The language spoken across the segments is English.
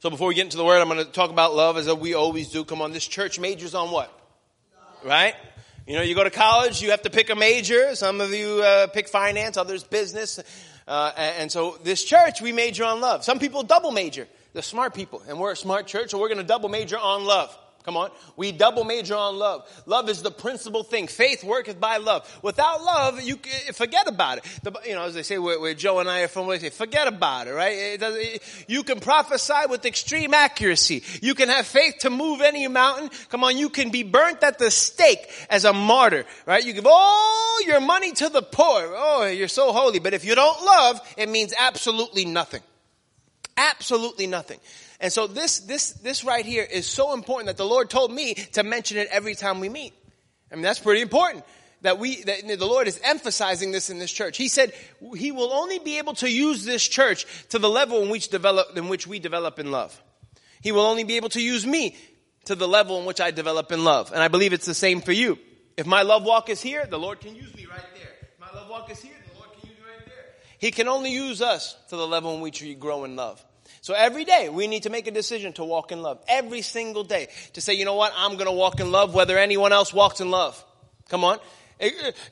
So before we get into the word, I'm going to talk about love as we always do. Come on, this church majors on what? Right? You know, you go to college, you have to pick a major. Some of you uh, pick finance, others business. Uh, and so this church, we major on love. Some people double major. The smart people. And we're a smart church, so we're going to double major on love. Come on. We double major on love. Love is the principal thing. Faith worketh by love. Without love, you eh, forget about it. The, you know, as they say where, where, Joe and I are from, they say, forget about it, right? It it, you can prophesy with extreme accuracy. You can have faith to move any mountain. Come on, you can be burnt at the stake as a martyr, right? You give all your money to the poor. Oh, you're so holy. But if you don't love, it means absolutely nothing. Absolutely nothing. And so this, this, this right here is so important that the Lord told me to mention it every time we meet. I mean, that's pretty important that we, that the Lord is emphasizing this in this church. He said He will only be able to use this church to the level in which develop, in which we develop in love. He will only be able to use me to the level in which I develop in love. And I believe it's the same for you. If my love walk is here, the Lord can use me right there. If my love walk is here, the Lord can use me right there. He can only use us to the level in which we grow in love. So every day we need to make a decision to walk in love. Every single day. To say, you know what? I'm gonna walk in love whether anyone else walks in love. Come on.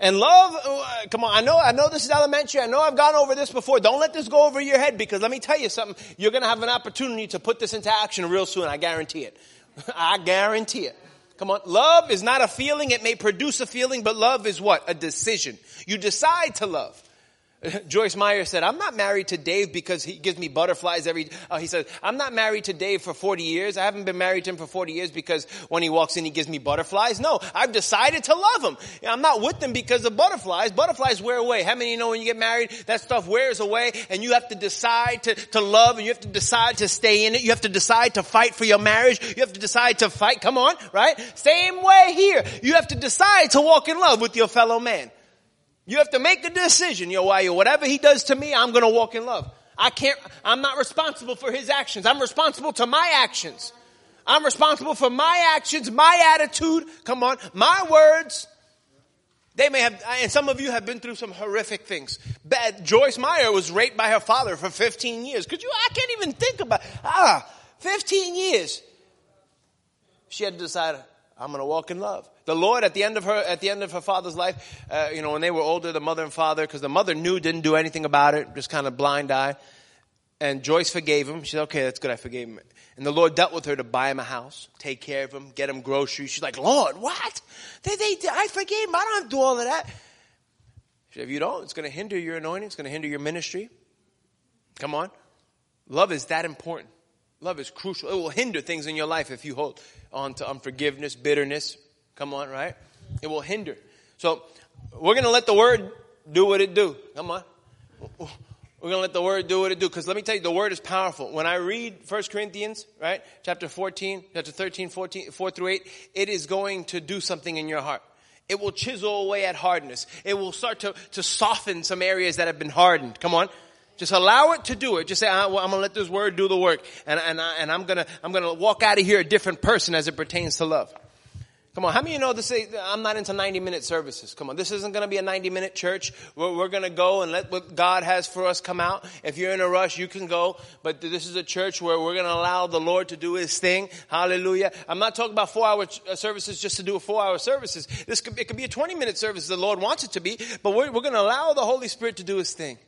And love, uh, come on, I know, I know this is elementary. I know I've gone over this before. Don't let this go over your head because let me tell you something. You're gonna have an opportunity to put this into action real soon. I guarantee it. I guarantee it. Come on. Love is not a feeling. It may produce a feeling, but love is what? A decision. You decide to love. Joyce Meyer said, I'm not married to Dave because he gives me butterflies every, uh, he says, I'm not married to Dave for 40 years. I haven't been married to him for 40 years because when he walks in, he gives me butterflies. No, I've decided to love him. I'm not with him because of butterflies. Butterflies wear away. How many know when you get married, that stuff wears away and you have to decide to, to love and you have to decide to stay in it. You have to decide to fight for your marriage. You have to decide to fight. Come on, right? Same way here. You have to decide to walk in love with your fellow man. You have to make a decision. Know why? Whatever he does to me, I'm to walk in love. I can't, I'm not responsible for his actions. I'm responsible to my actions. I'm responsible for my actions, my attitude. Come on. My words. They may have, and some of you have been through some horrific things. Bad. Joyce Meyer was raped by her father for 15 years. Could you, I can't even think about, ah, 15 years. She had to decide, I'm going to walk in love. The Lord, at the end of her, at the end of her father's life, uh, you know, when they were older, the mother and father, because the mother knew, didn't do anything about it, just kind of blind eye. And Joyce forgave him. She said, okay, that's good. I forgave him. And the Lord dealt with her to buy him a house, take care of him, get him groceries. She's like, Lord, what? They, they, I forgave him. I don't have to do all of that. She said, if you don't, it's going to hinder your anointing. It's going to hinder your ministry. Come on. Love is that important. Love is crucial. It will hinder things in your life if you hold on to unforgiveness, bitterness, Come on, right? It will hinder. So we're going to let the word do what it do. Come on. We're going to let the word do what it do. Because let me tell you, the word is powerful. When I read 1 Corinthians, right, chapter 14, chapter 13, 14, 4 through 8, it is going to do something in your heart. It will chisel away at hardness. It will start to, to soften some areas that have been hardened. Come on. Just allow it to do it. Just say, well, I'm gonna let this word do the work. And, and, and I'm gonna, I'm gonna walk out of here a different person as it pertains to love. Come on, how many of you know this? Say I'm not into 90 minute services. Come on, this isn't going to be a 90 minute church. We're, we're going to go and let what God has for us come out. If you're in a rush, you can go. But this is a church where we're going to allow the Lord to do His thing. Hallelujah. I'm not talking about four hour uh, services just to do a four hour services. This could, it could be a 20 minute service. The Lord wants it to be, but we're, we're going to allow the Holy Spirit to do His thing.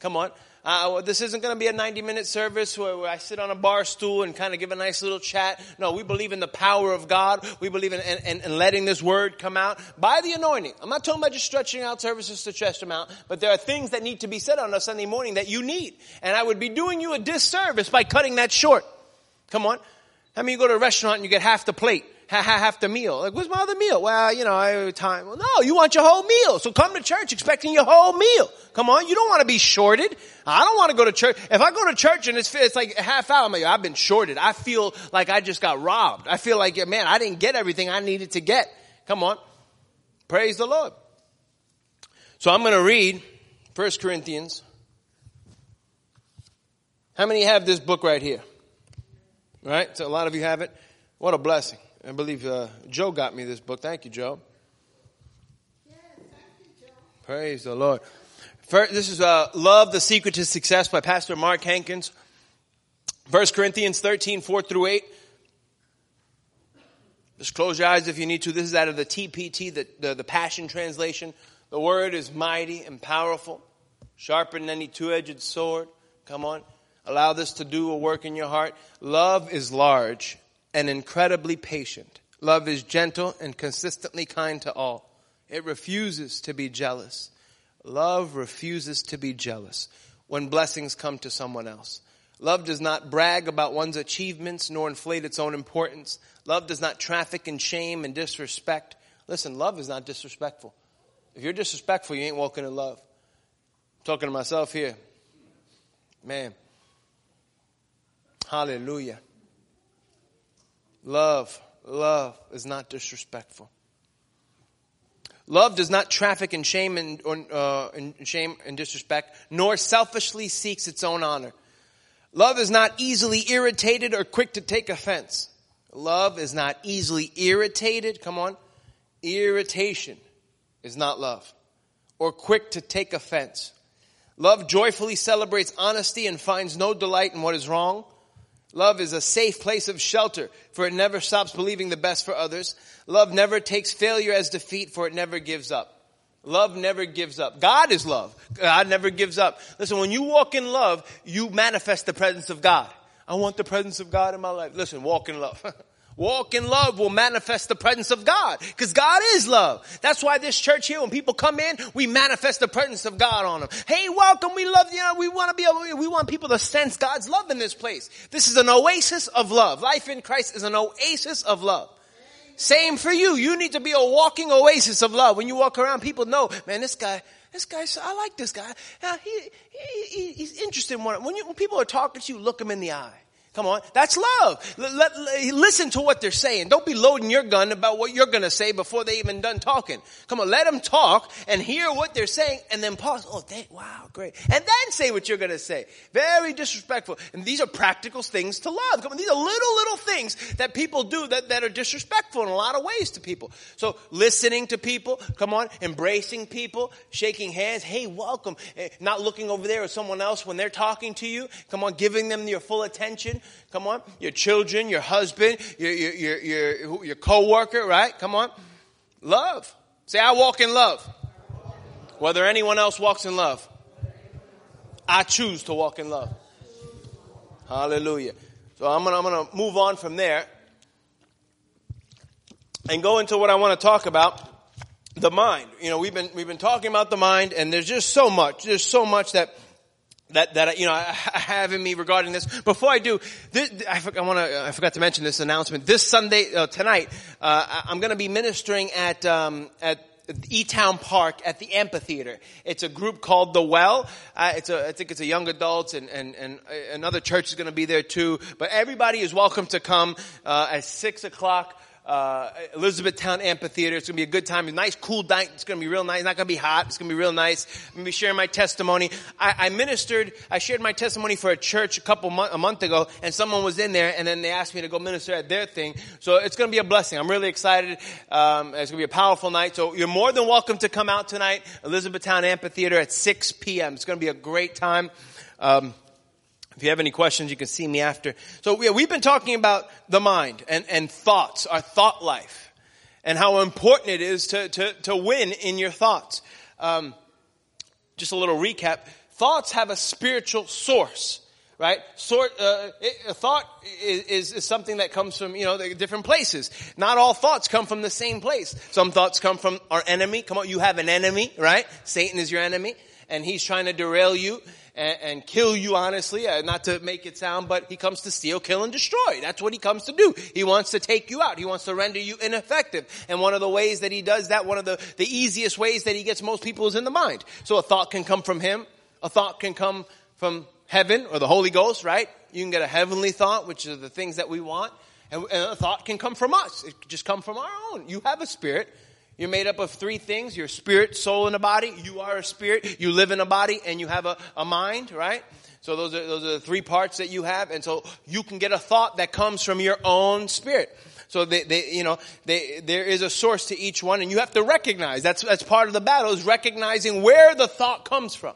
Come on. Uh, this isn't going to be a 90 minute service where, where, I sit on a bar stool and kind of give a nice little chat. No, we believe in the power of God. We believe in, in, in, in letting this word come out by the anointing. I'm not talking about just stretching out services to them out, but there are things that need to be said on a Sunday morning that you need. And I would be doing you a disservice by cutting that short. Come on. How many you go to a restaurant and you get half the plate? Half the meal. Like, where's my other meal? Well, you know, I time. Well, no, you want your whole meal. So come to church expecting your whole meal. Come on, you don't want to be shorted. I don't want to go to church. If I go to church and it's, it's like half hour, I'm like, I've been shorted. I feel like I just got robbed. I feel like, man, I didn't get everything I needed to get. Come on. Praise the Lord. So I'm going to read 1 Corinthians. How many have this book right here? Right? So a lot of you have it. What a blessing. I believe uh, Joe got me this book. Thank you, Joe. Yes, thank you, Joe. Praise the Lord. First, this is uh, Love, the Secret to Success by Pastor Mark Hankins. 1 Corinthians 13, 4 through 8. Just close your eyes if you need to. This is out of the TPT, the, the, the Passion Translation. The word is mighty and powerful, sharper than any two-edged sword. Come on. Allow this to do a work in your heart. Love is large and incredibly patient. Love is gentle and consistently kind to all. It refuses to be jealous. Love refuses to be jealous when blessings come to someone else. Love does not brag about one's achievements nor inflate its own importance. Love does not traffic in shame and disrespect. Listen, love is not disrespectful. If you're disrespectful, you ain't walking in love. I'm talking to myself here. Man. Hallelujah. Love, love is not disrespectful. Love does not traffic in shame and, uh, in shame and disrespect, nor selfishly seeks its own honor. Love is not easily irritated or quick to take offense. Love is not easily irritated. Come on. Irritation is not love. Or quick to take offense. Love joyfully celebrates honesty and finds no delight in what is wrong. Love is a safe place of shelter, for it never stops believing the best for others. Love never takes failure as defeat, for it never gives up. Love never gives up. God is love. God never gives up. Listen, when you walk in love, you manifest the presence of God. I want the presence of God in my life. Listen, walk in love. Walk in love will manifest the presence of God. Because God is love. That's why this church here, when people come in, we manifest the presence of God on them. Hey, welcome. We love you. We want to be able, we want people to sense God's love in this place. This is an oasis of love. Life in Christ is an oasis of love. Same for you. You need to be a walking oasis of love. When you walk around, people know, man, this guy, this guy, I like this guy. he, he, he's interested in one. When, you, when people are talking to you, look them in the eye. Come on. That's love. Listen to what they're saying. Don't be loading your gun about what you're going to say before they even done talking. Come on. Let them talk and hear what they're saying and then pause. Oh, they, wow, great. And then say what you're going to say. Very disrespectful. And these are practical things to love. Come on. These are little, little things that people do that, that are disrespectful in a lot of ways to people. So listening to people. Come on. Embracing people. Shaking hands. Hey, welcome. Eh, not looking over there at someone else when they're talking to you. Come on. Giving them your full attention. Come on. Your children, your husband, your, your, your, your, your co-worker, right? Come on. Love. Say, I walk in love. Whether anyone else walks in love. I choose to walk in love. Hallelujah. So I'm gonna, I'm gonna move on from there and go into what I want to talk about. The mind. You know, we've been, we've been talking about the mind and there's just so much, there's so much that that that you know I have in me regarding this. Before I do, this, I, I want to I forgot to mention this announcement. This Sunday uh, tonight, uh, I'm going to be ministering at um, at E Town Park at the amphitheater. It's a group called The Well. Uh, it's a, I think it's a young adults and, and, and another church is going to be there too. But everybody is welcome to come, uh, at six o'clock uh, Elizabethtown Amphitheater. It's gonna be a good time. A nice, cool night. It's gonna be real nice. It's not gonna be hot. It's gonna be real nice. I'm gonna be sharing my testimony. I, I ministered. I shared my testimony for a church a couple a month ago, and someone was in there, and then they asked me to go minister at their thing. So it's gonna be a blessing. I'm really excited. Um, it's gonna be a powerful night. So you're more than welcome to come out tonight. Elizabethtown Amphitheater at 6 p.m. It's gonna be a great time. Um, if you have any questions, you can see me after. So yeah, we've been talking about the mind and, and thoughts, our thought life, and how important it is to, to, to win in your thoughts. Um, just a little recap. Thoughts have a spiritual source, right? Sort, uh, a thought is, is, something that comes from, you know, different places. Not all thoughts come from the same place. Some thoughts come from our enemy. Come on, you have an enemy, right? Satan is your enemy, and he's trying to derail you and, and kill you honestly, uh, not to make it sound, but he comes to steal, kill, and destroy. That's what he comes to do. He wants to take you out. He wants to render you ineffective. And one of the ways that he does that, one of the, the easiest ways that he gets most people is in the mind. So a thought can come from him. A thought can come from heaven or the Holy Ghost, right? You can get a heavenly thought, which are the things that we want. And, a thought can come from us. It just come from our own. You have a spirit. You're made up of three things. Your spirit, soul, and a body. You are a spirit. You live in a body and you have a, a mind, right? So those are, those are the three parts that you have. And so you can get a thought that comes from your own spirit. So they, they, you know, they, there is a source to each one and you have to recognize. That's, that's part of the battle is recognizing where the thought comes from.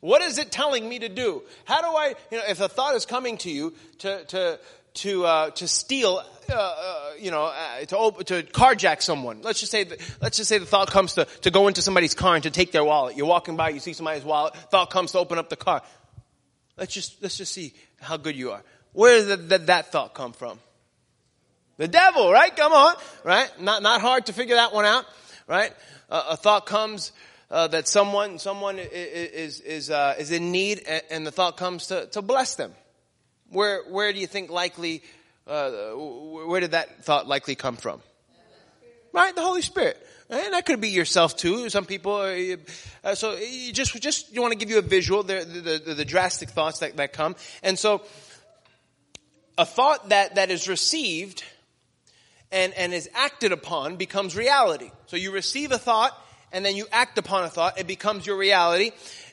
What is it telling me to do? How do I, you know, if a thought is coming to you to, to, to, uh, to steal, uh, uh, you know, uh, to, op- to carjack someone. Let's just say, that, let's just say the thought comes to, to go into somebody's car and to take their wallet. You're walking by, you see somebody's wallet, thought comes to open up the car. Let's just, let's just see how good you are. Where did that, that thought come from? The devil, right? Come on, right? Not, not hard to figure that one out, right? A thought comes, uh, that someone someone is is uh, is in need, and the thought comes to to bless them. Where where do you think likely? Uh, where did that thought likely come from? Right, the Holy Spirit. And that could be yourself too. Some people, are, uh, so you just, just, you want to give you a visual, the, the, the drastic thoughts that, that come. And so, a thought that, that is received and, and is acted upon becomes reality. So you receive a thought, and then you act upon a thought, it becomes your reality.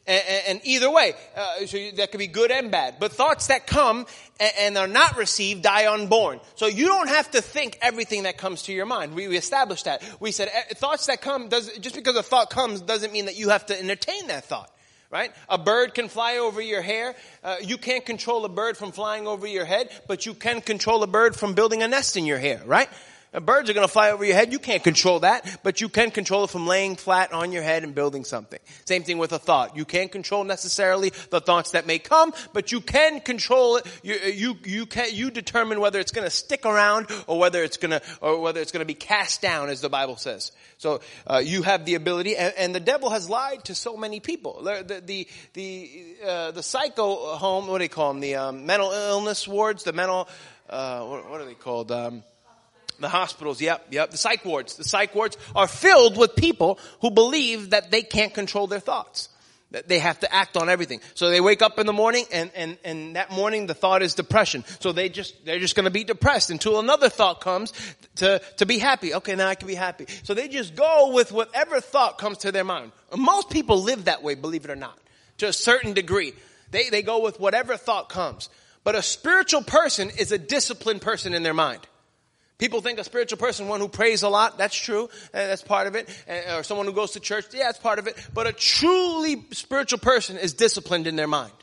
And, and either way, uh, so that could be good and bad. But thoughts that come and, and, are not received die unborn. So you don't have to think everything that comes to your mind. We, we established that. We said uh, thoughts that come does just because a thought comes doesn't mean that you have to entertain that thought. Right? A bird can fly over your hair. Uh, you can't control a bird from flying over your head, but you can control a bird from building a nest in your hair, right? Birds are going to fly over your head. You can't control that, but you can control it from laying flat on your head and building something. Same thing with a thought. You can't control necessarily the thoughts that may come, but you can control it. You, you, you can, you determine whether it's going to stick around or whether it's going to, or whether it's going to be cast down as the Bible says. So, uh, you have the ability, and, and, the devil has lied to so many people. The, the, the, the, uh, the psycho home, what do they call them? The, um, mental illness wards, the mental, uh, what, what, are they called? Um, the hospitals, yep, yep. The psych wards. The psych wards are filled with people who believe that they can't control their thoughts. That they have to act on everything. So they wake up in the morning and, and, and that morning the thought is depression. So they just, they're just gonna be depressed until another thought comes to, to be happy. Okay, now I can be happy. So they just go with whatever thought comes to their mind. Most people live that way, believe it or not. To a certain degree. They, they go with whatever thought comes. But a spiritual person is a disciplined person in their mind. People think a spiritual person, one who prays a lot, that's true, uh, that's part of it. Uh, or someone who goes to church, yeah, that's part of it. But a truly spiritual person is disciplined in their mind.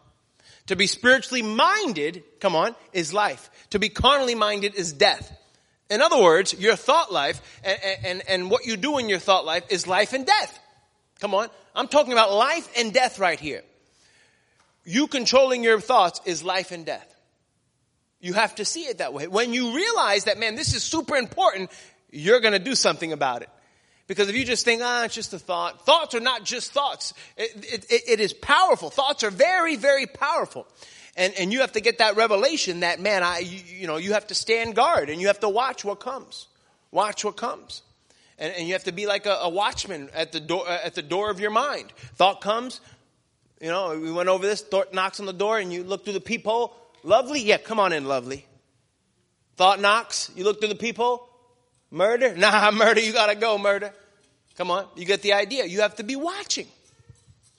To be spiritually minded, come on, is life. To be carnally minded is death. In other words, your thought life and, and, and what you do in your thought life is life and death. Come on. I'm talking about life and death right here. You controlling your thoughts is life and death. You have to see it that way. When you realize that, man, this is super important, you're gonna do something about it. Because if you just think, ah, it's just a thought, thoughts are not just thoughts. It, it, it is powerful. Thoughts are very, very powerful. And, and you have to get that revelation that, man, I, you, you know, you have to stand guard and you have to watch what comes. Watch what comes. And, and you have to be like a, a watchman at the door, at the door of your mind. Thought comes, you know, we went over this, thought knocks on the door and you look through the peephole, Lovely? Yeah, come on in, lovely. Thought knocks? You look through the people? Murder? Nah, murder, you gotta go, murder. Come on, you get the idea. You have to be watching.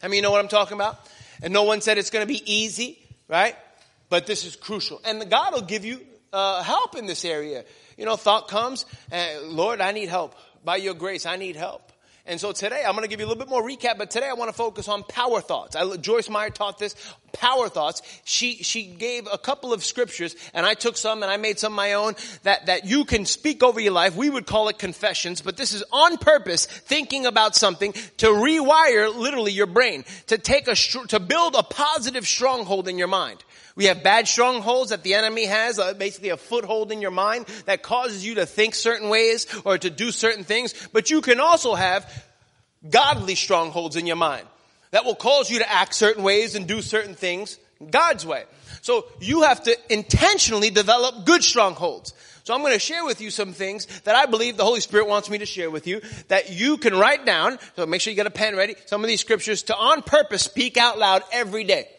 How many know what I'm talking about? And no one said it's gonna be easy, right? But this is crucial. And God will give you uh, help in this area. You know, thought comes, and Lord, I need help. By your grace, I need help. And so today I'm going to give you a little bit more recap, but today I want to focus on power thoughts. I, Joyce Meyer taught this power thoughts. She she gave a couple of scriptures, and I took some and I made some my own that that you can speak over your life. We would call it confessions, but this is on purpose thinking about something to rewire literally your brain to take a to build a positive stronghold in your mind. We have bad strongholds that the enemy has, uh, basically a foothold in your mind that causes you to think certain ways or to do certain things. But you can also have godly strongholds in your mind that will cause you to act certain ways and do certain things God's way. So you have to intentionally develop good strongholds. So I'm going to share with you some things that I believe the Holy Spirit wants me to share with you that you can write down. So make sure you get a pen ready. Some of these scriptures to on purpose speak out loud every day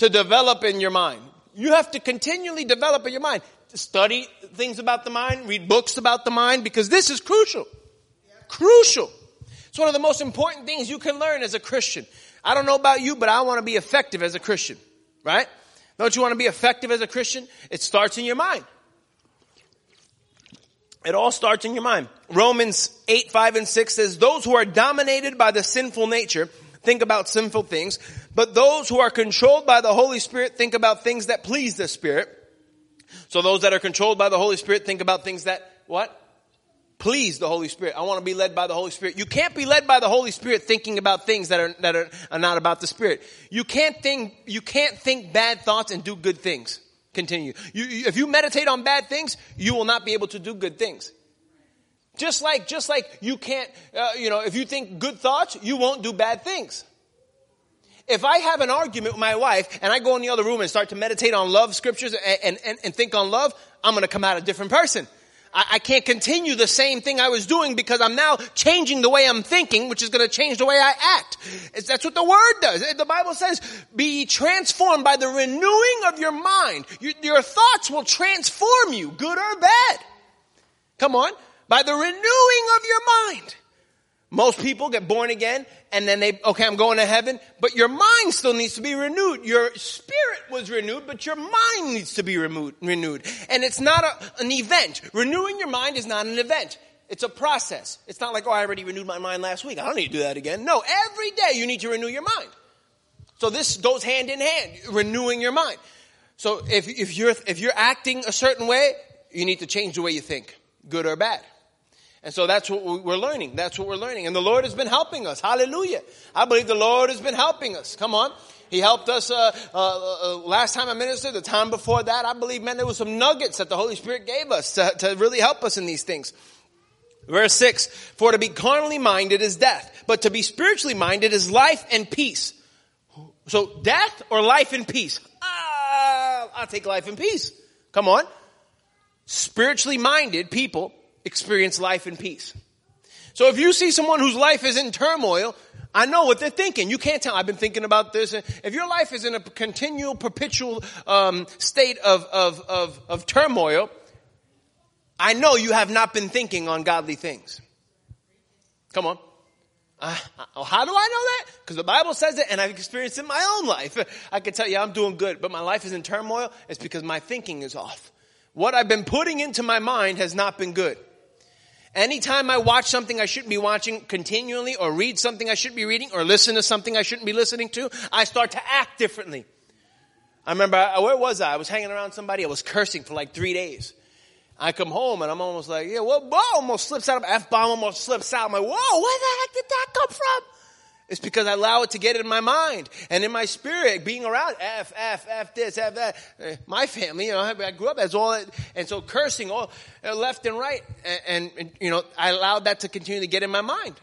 to develop in your mind. You have to continually develop in your mind. Study things about the mind, read books about the mind, because this is crucial. Crucial. It's one of the most important things you can learn as a Christian. I don't know about you, but I want to be effective as a Christian. Right? Don't you want to be effective as a Christian? It starts in your mind. It all starts in your mind. Romans 8, 5, and 6 says, those who are dominated by the sinful nature think about sinful things, But those who are controlled by the Holy Spirit think about things that please the Spirit. So those that are controlled by the Holy Spirit think about things that, what? Please the Holy Spirit. I want to be led by the Holy Spirit. You can't be led by the Holy Spirit thinking about things that are, that are, are not about the Spirit. You can't think, you can't think bad thoughts and do good things. Continue. You, you, if you meditate on bad things, you will not be able to do good things. Just like, just like you can't, uh, you know, if you think good thoughts, you won't do bad things. If I have an argument with my wife and I go in the other room and start to meditate on love scriptures and, and, and think on love, I'm going to come out a different person. I, I can't continue the same thing I was doing because I'm now changing the way I'm thinking, which is going to change the way I act. It's, that's what the word does. The Bible says, be transformed by the renewing of your mind. Your, your thoughts will transform you, good or bad. Come on. By the renewing of your mind. Most people get born again and then they, okay, I'm going to heaven, but your mind still needs to be renewed. Your spirit was renewed, but your mind needs to be renewed. And it's not a, an event. Renewing your mind is not an event. It's a process. It's not like, oh, I already renewed my mind last week. I don't need to do that again. No, every day you need to renew your mind. So this goes hand in hand, renewing your mind. So if, if you're, if you're acting a certain way, you need to change the way you think, good or bad. And so that's what we're learning. That's what we're learning. And the Lord has been helping us. Hallelujah. I believe the Lord has been helping us. Come on. He helped us uh, uh, uh, last time I ministered, the time before that. I believe, man, there was some nuggets that the Holy Spirit gave us to, to really help us in these things. Verse 6, for to be carnally minded is death, but to be spiritually minded is life and peace. So death or life and peace? Ah, I'll take life and peace. Come on. Spiritually minded people experience life in peace. So if you see someone whose life is in turmoil, I know what they're thinking. You can't tell. I've been thinking about this. If your life is in a continual, perpetual um, state of, of, of, of turmoil, I know you have not been thinking on godly things. Come on. Uh, how do I know that? Because the Bible says it and I've experienced it in my own life. I can tell you I'm doing good, but my life is in turmoil. It's because my thinking is off. What I've been putting into my mind has not been good. Anytime I watch something I shouldn't be watching continually or read something I shouldn't be reading or listen to something I shouldn't be listening to, I start to act differently. I remember, where was I? I was hanging around somebody, I was cursing for like three days. I come home and I'm almost like, yeah, well, whoa, almost slips out of F-bomb, almost slips out. I'm like, whoa, where the heck did that come from? It's because I allow it to get in my mind and in my spirit, being around F, F, F this, F that. Eh, my family, you know, I grew up as all and so cursing all uh, left and right, and, and you know, I allowed that to continue to get in my mind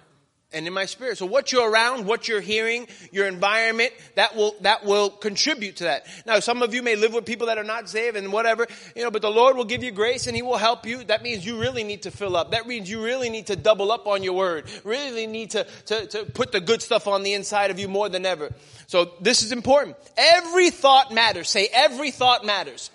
and in my spirit. So what you're around, what you're hearing, your environment, that will, that will contribute to that. Now, some of you may live with people that are not saved and whatever, you know, but the Lord will give you grace and He will help you. That means you really need to fill up. That means you really need to double up on your word. Really need to, to, to put the good stuff on the inside of you more than ever. So this is important. Every thought matters. Say every thought matters.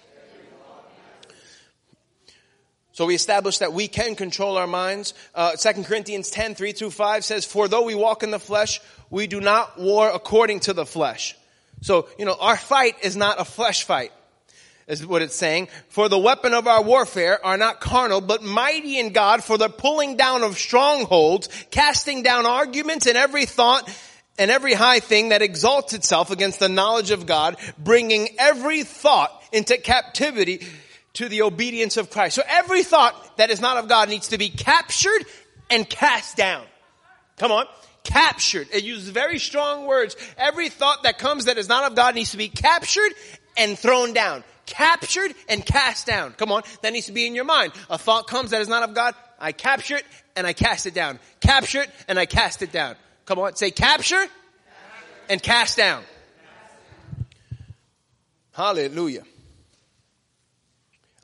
So we established that we can control our minds. Uh, 2 Corinthians 10, 3 through 5 says, For though we walk in the flesh, we do not war according to the flesh. So, you know, our fight is not a flesh fight, is what it's saying. For the weapon of our warfare are not carnal, but mighty in God for the pulling down of strongholds, casting down arguments and every thought and every high thing that exalts itself against the knowledge of God, bringing every thought into captivity to the obedience of Christ. So every thought that is not of God needs to be captured and cast down. Come on. Captured. It uses very strong words. Every thought that comes that is not of God needs to be captured and thrown down. Captured and cast down. Come on. That needs to be in your mind. A thought comes that is not of God. I capture it and I cast it down. Capture it and I cast it down. Come on. Say capture and cast down. Hallelujah.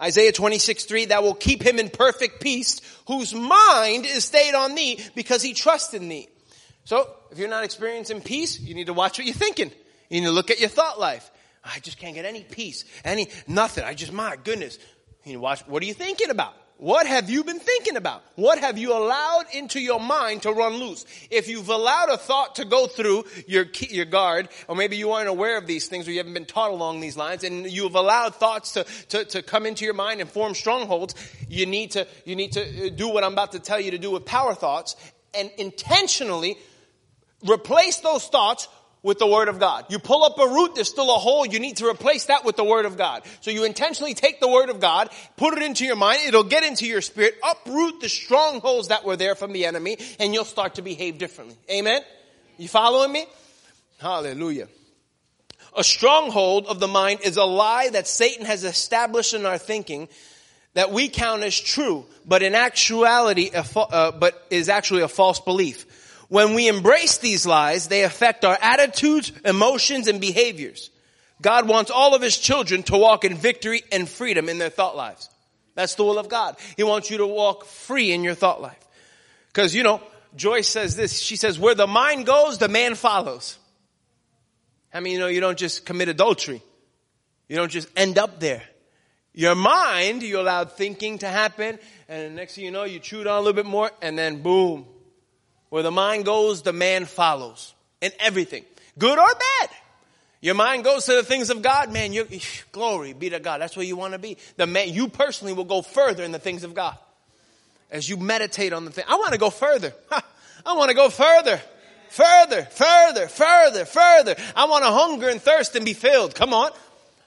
Isaiah 26, 3, that will keep him in perfect peace, whose mind is stayed on thee because he trusts in thee. So, if you're not experiencing peace, you need to watch what you're thinking. You need to look at your thought life. I just can't get any peace, any, nothing. I just, my goodness. You need to watch, what are you thinking about? What have you been thinking about? What have you allowed into your mind to run loose? If you've allowed a thought to go through your, your guard, or maybe you aren't aware of these things or you haven't been taught along these lines, and you've allowed thoughts to, to, to come into your mind and form strongholds, you need to, you need to uh, do what I'm about to tell you to do with power thoughts and intentionally replace those thoughts with the Word of God. You pull up a root, there's still a hole, you need to replace that with the Word of God. So you intentionally take the Word of God, put it into your mind, it'll get into your spirit, uproot the strongholds that were there from the enemy, and you'll start to behave differently. Amen? You following me? Hallelujah. A stronghold of the mind is a lie that Satan has established in our thinking that we count as true, but in actuality, uh, but is actually a false belief. When we embrace these lies, they affect our attitudes, emotions, and behaviors. God wants all of His children to walk in victory and freedom in their thought lives. That's the will of God. He wants you to walk free in your thought life. Cause you know, Joyce says this, she says, where the mind goes, the man follows. I mean, you know, you don't just commit adultery. You don't just end up there. Your mind, you allowed thinking to happen, and the next thing you know, you chewed on a little bit more, and then boom. Where the mind goes, the man follows. In everything. Good or bad. Your mind goes to the things of God, man, you glory be to God. That's where you want to be. The man, you personally will go further in the things of God. As you meditate on the thing. I want to go further. I want to go further. Further, further, further, further. I want to hunger and thirst and be filled. Come on.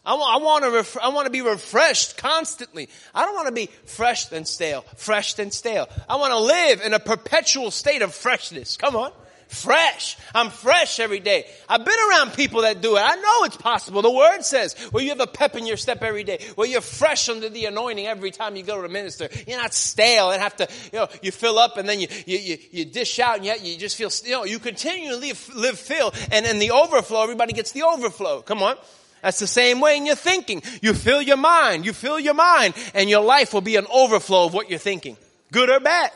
I want, I want to, ref- I want to be refreshed constantly. I don't want to be fresh and stale, fresh and stale. I want to live in a perpetual state of freshness. Come on. Fresh. I'm fresh every day. I've been around people that do it. I know it's possible. The word says, where you have a pep in your step every day, where you're fresh under the anointing every time you go to minister. You're not stale and have to, you know, you fill up and then you, you, you, you dish out and yet you just feel, you know, you continue to live, live fill and in the overflow, everybody gets the overflow. Come on. That's the same way in your thinking. You fill your mind, you fill your mind, and your life will be an overflow of what you're thinking. Good or bad.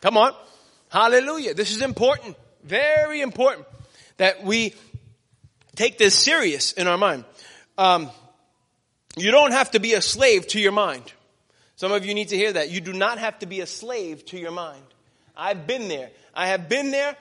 Come on. Hallelujah. This is important. Very important that we take this serious in our mind. Um, you don't have to be a slave to your mind. Some of you need to hear that. You do not have to be a slave to your mind. I've been there. I have been there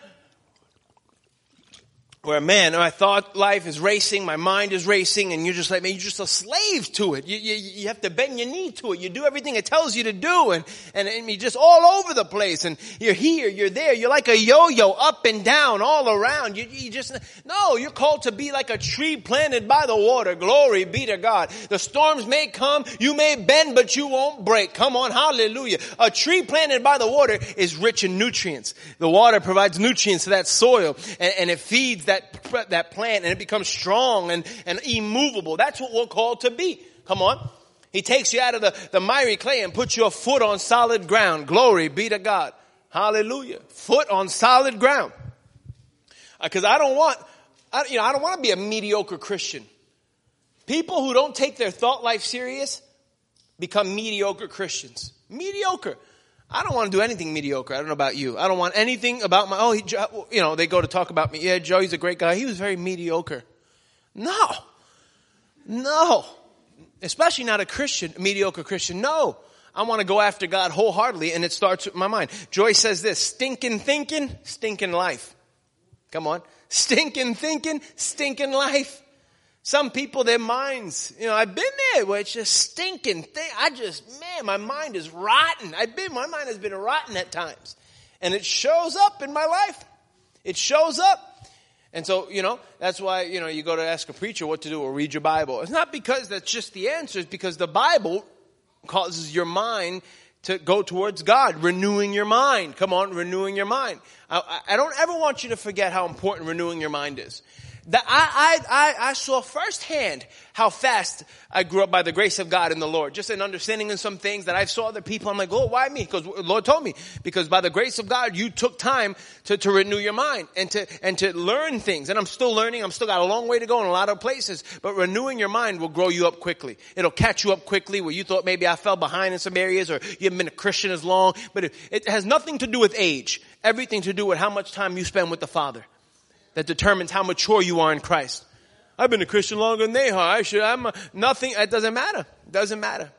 where man, my thought life is racing, my mind is racing, and you're just like, man, you're just a slave to it. You, you, you have to bend your knee to it. You do everything it tells you to do, and, and, and you're just all over the place, and you're here, you're there, you're like a yo-yo, up and down, all around. You, you just, no, you're called to be like a tree planted by the water. Glory be to God. The storms may come, you may bend, but you won't break. Come on, hallelujah. A tree planted by the water is rich in nutrients. The water provides nutrients to that soil, and, and it feeds that that, that plant and it becomes strong and, and immovable. That's what we're called to be. Come on. He takes you out of the, the miry clay and puts your foot on solid ground. Glory be to God. Hallelujah. Foot on solid ground. Because uh, I don't want, I, you know, I don't want to be a mediocre Christian. People who don't take their thought life serious become mediocre Christians. Mediocre. I don't want to do anything mediocre. I don't know about you. I don't want anything about my, oh, he, you know, they go to talk about me. Yeah, Joey's a great guy. He was very mediocre. No. No. Especially not a Christian, a mediocre Christian. No. I want to go after God wholeheartedly and it starts with my mind. Joyce says this, stinking thinking, stinking life. Come on. Stinking thinking, stinking life. Some people, their minds, you know, I've been there where it's just stinking thing. I just, man, my mind is rotten. I've been, my mind has been rotten at times. And it shows up in my life. It shows up. And so, you know, that's why, you know, you go to ask a preacher what to do or read your Bible. It's not because that's just the answer. It's because the Bible causes your mind to go towards God, renewing your mind. Come on, renewing your mind. I, I don't ever want you to forget how important renewing your mind is that I, I, I, I saw firsthand how fast I grew up by the grace of God in the Lord. Just in understanding in some things that I saw other people. I'm like, oh, why me? Because Lord told me. Because by the grace of God, you took time to, to renew your mind and to, and to learn things. And I'm still learning. I'm still got a long way to go in a lot of places. But renewing your mind will grow you up quickly. It'll catch you up quickly where you thought maybe I fell behind in some areas or you haven't been a Christian as long. But it, it has nothing to do with age. Everything to do with how much time you spend with the Father that determines how mature you are in Christ. I've been a Christian longer than they are. I should, I'm a, nothing, it doesn't matter. It doesn't matter.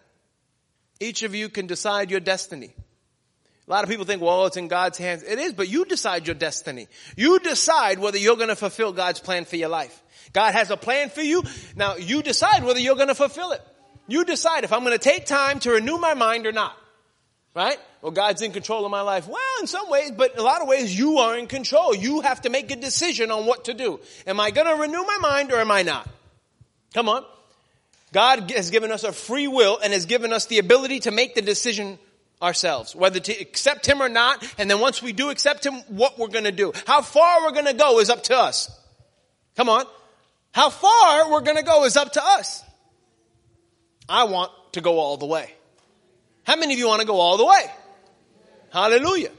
Each of you can decide your destiny. A lot of people think, well, it's in God's hands. It is, but you decide your destiny. You decide whether you're going to fulfill God's plan for your life. God has a plan for you. Now you decide whether you're going to fulfill it. You decide if I'm going to take time to renew my mind or not. Right? Well, God's in control of my life. Well, in some ways, but in a lot of ways, you are in control. You have to make a decision on what to do. Am I going to renew my mind or am I not? Come on. God has given us a free will and has given us the ability to make the decision ourselves, whether to accept Him or not. And then once we do accept Him, what we're going to do. How far we're going to go is up to us. Come on. How far we're going to go is up to us. I want to go all the way. How many of you want to go all the way? Hallelujah.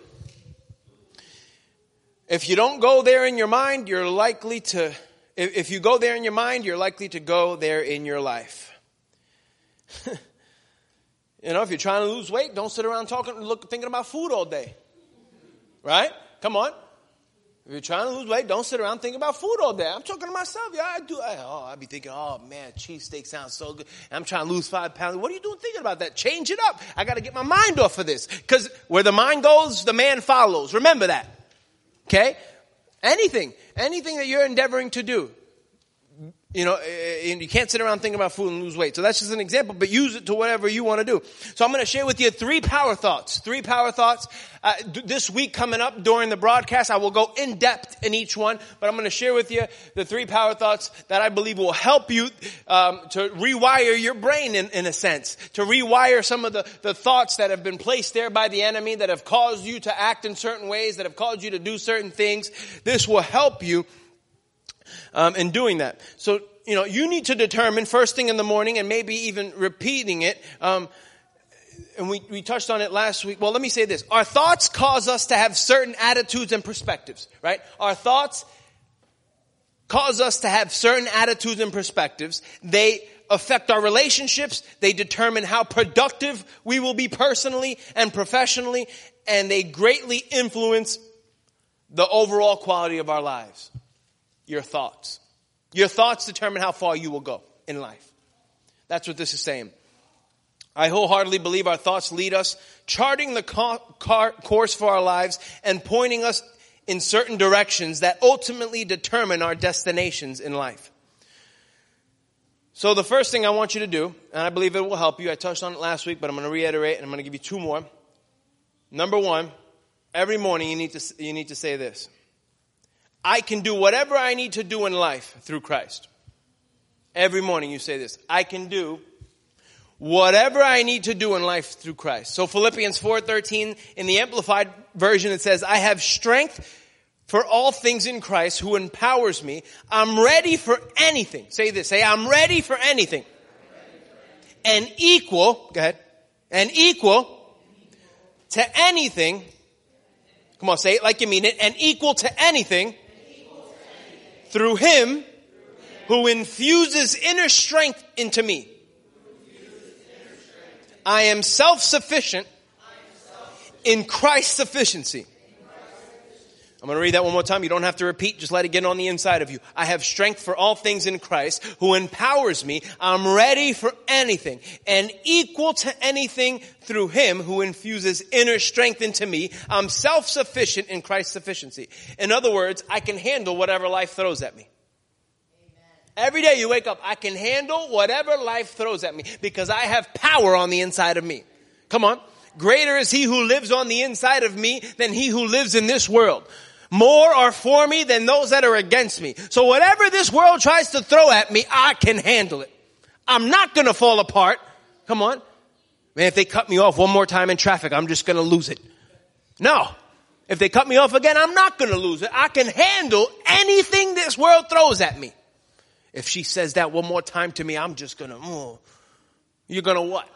If you don't go there in your mind, you're likely to, if you go there in your mind, you're likely to go there in your life. you know, if you're trying to lose weight, don't sit around talking, look, thinking about food all day. Right? Come on. If you're trying to lose weight, don't sit around thinking about food all day. I'm talking to myself. Yeah, I do. I, oh, I'd be thinking, oh man, cheesesteak sounds so good. I'm trying to lose five pounds. What are you doing thinking about that? Change it up. I got to get my mind off of this. Cause where the mind goes, the man follows. Remember that. Okay? Anything, anything that you're endeavoring to do, you know, eh, eh, you can't sit around thinking about food and lose weight. So that's just an example, but use it to whatever you want to do. So I'm going to share with you three power thoughts. Three power thoughts. Uh, this week coming up during the broadcast, I will go in depth in each one, but I'm going to share with you the three power thoughts that I believe will help you um, to rewire your brain in, in a sense, to rewire some of the, the thoughts that have been placed there by the enemy that have caused you to act in certain ways, that have caused you to do certain things. This will help you um, in doing that. So, you know, you need to determine first thing in the morning and maybe even repeating it. Um, and we, we touched on it last week. Well, let me say this. Our thoughts cause us to have certain attitudes and perspectives, right? Our thoughts cause us to have certain attitudes and perspectives. They affect our relationships. They determine how productive we will be personally and professionally. And they greatly influence the overall quality of our lives your thoughts. Your thoughts determine how far you will go in life. That's what this is saying. I wholeheartedly believe our thoughts lead us, charting the car, car, course for our lives and pointing us in certain directions that ultimately determine our destinations in life. So the first thing I want you to do, and I believe it will help you, I touched on it last week, but I'm going to reiterate and I'm going to give you two more. Number one, every morning you need to, you need to say this. I can do whatever I need to do in life through Christ. Every morning you say this. I can do whatever I need to do in life through Christ. So Philippians 4:13 in the amplified version it says, "I have strength for all things in Christ who empowers me. I'm ready for anything." Say this. Say, "I'm ready for anything." And equal, go ahead. And equal to anything. Come on, say it like you mean it. And equal to anything through him who infuses inner strength into me. I am self-sufficient in Christ's sufficiency. I'm going to read that one more time. You don't have to repeat. Just let it get on the inside of you. I have strength for all things in Christ who empowers me. I'm ready for anything and equal to anything through him who infuses inner strength into me. I'm self-sufficient in Christ's sufficiency. In other words, I can handle whatever life throws at me. Every day you wake up, I can handle whatever life throws at me because I have power on the inside of me. Come on. Greater is he who lives on the inside of me than he who lives in this world. More are for me than those that are against me. So whatever this world tries to throw at me, I can handle it. I'm not gonna fall apart. Come on. Man, if they cut me off one more time in traffic, I'm just gonna lose it. No. If they cut me off again, I'm not gonna lose it. I can handle anything this world throws at me. If she says that one more time to me, I'm just gonna, oh, you're gonna what?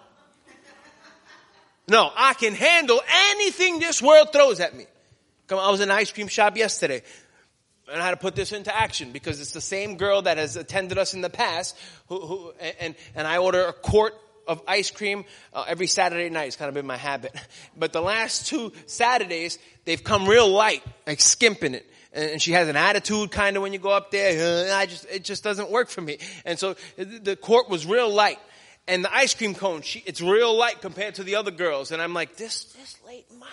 No, I can handle anything this world throws at me. Come on, I was in an ice cream shop yesterday. And I had to put this into action because it's the same girl that has attended us in the past who, who and, and I order a quart of ice cream uh, every Saturday night. It's kind of been my habit. But the last two Saturdays, they've come real light, like skimping it. And she has an attitude kind of when you go up there. I just, it just doesn't work for me. And so the quart was real light and the ice cream cone, she, it's real light compared to the other girls. And I'm like, this, this late mom.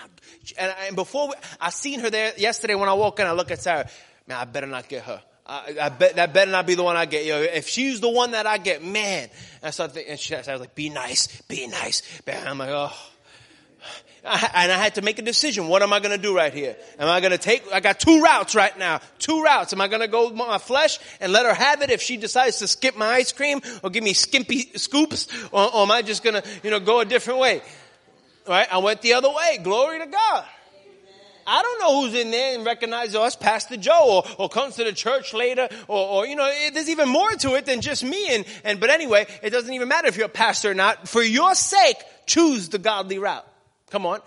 And, and before we, I seen her there yesterday when I walk in, I look at Sarah, man, I better not get her. I, I bet that better not be the one I get. Yo, if she's the one that I get, man. And I think, and she, I was like, be nice, be nice. But I'm like, oh. I, and I had to make a decision. What am I going to do right here? Am I going to take, I got two routes right now. Two routes. Am I going to go with my flesh and let her have it if she decides to skip my ice cream or give me skimpy scoops? Or, or am I just going to, you know, go a different way? Right? I went the other way. Glory to God. I don't know who's in there and recognizes oh, us, Pastor Joe, or, or comes to the church later, or, or you know, it, there's even more to it than just me. And, and, but anyway, it doesn't even matter if you're a pastor or not. For your sake, choose the godly route. Come on.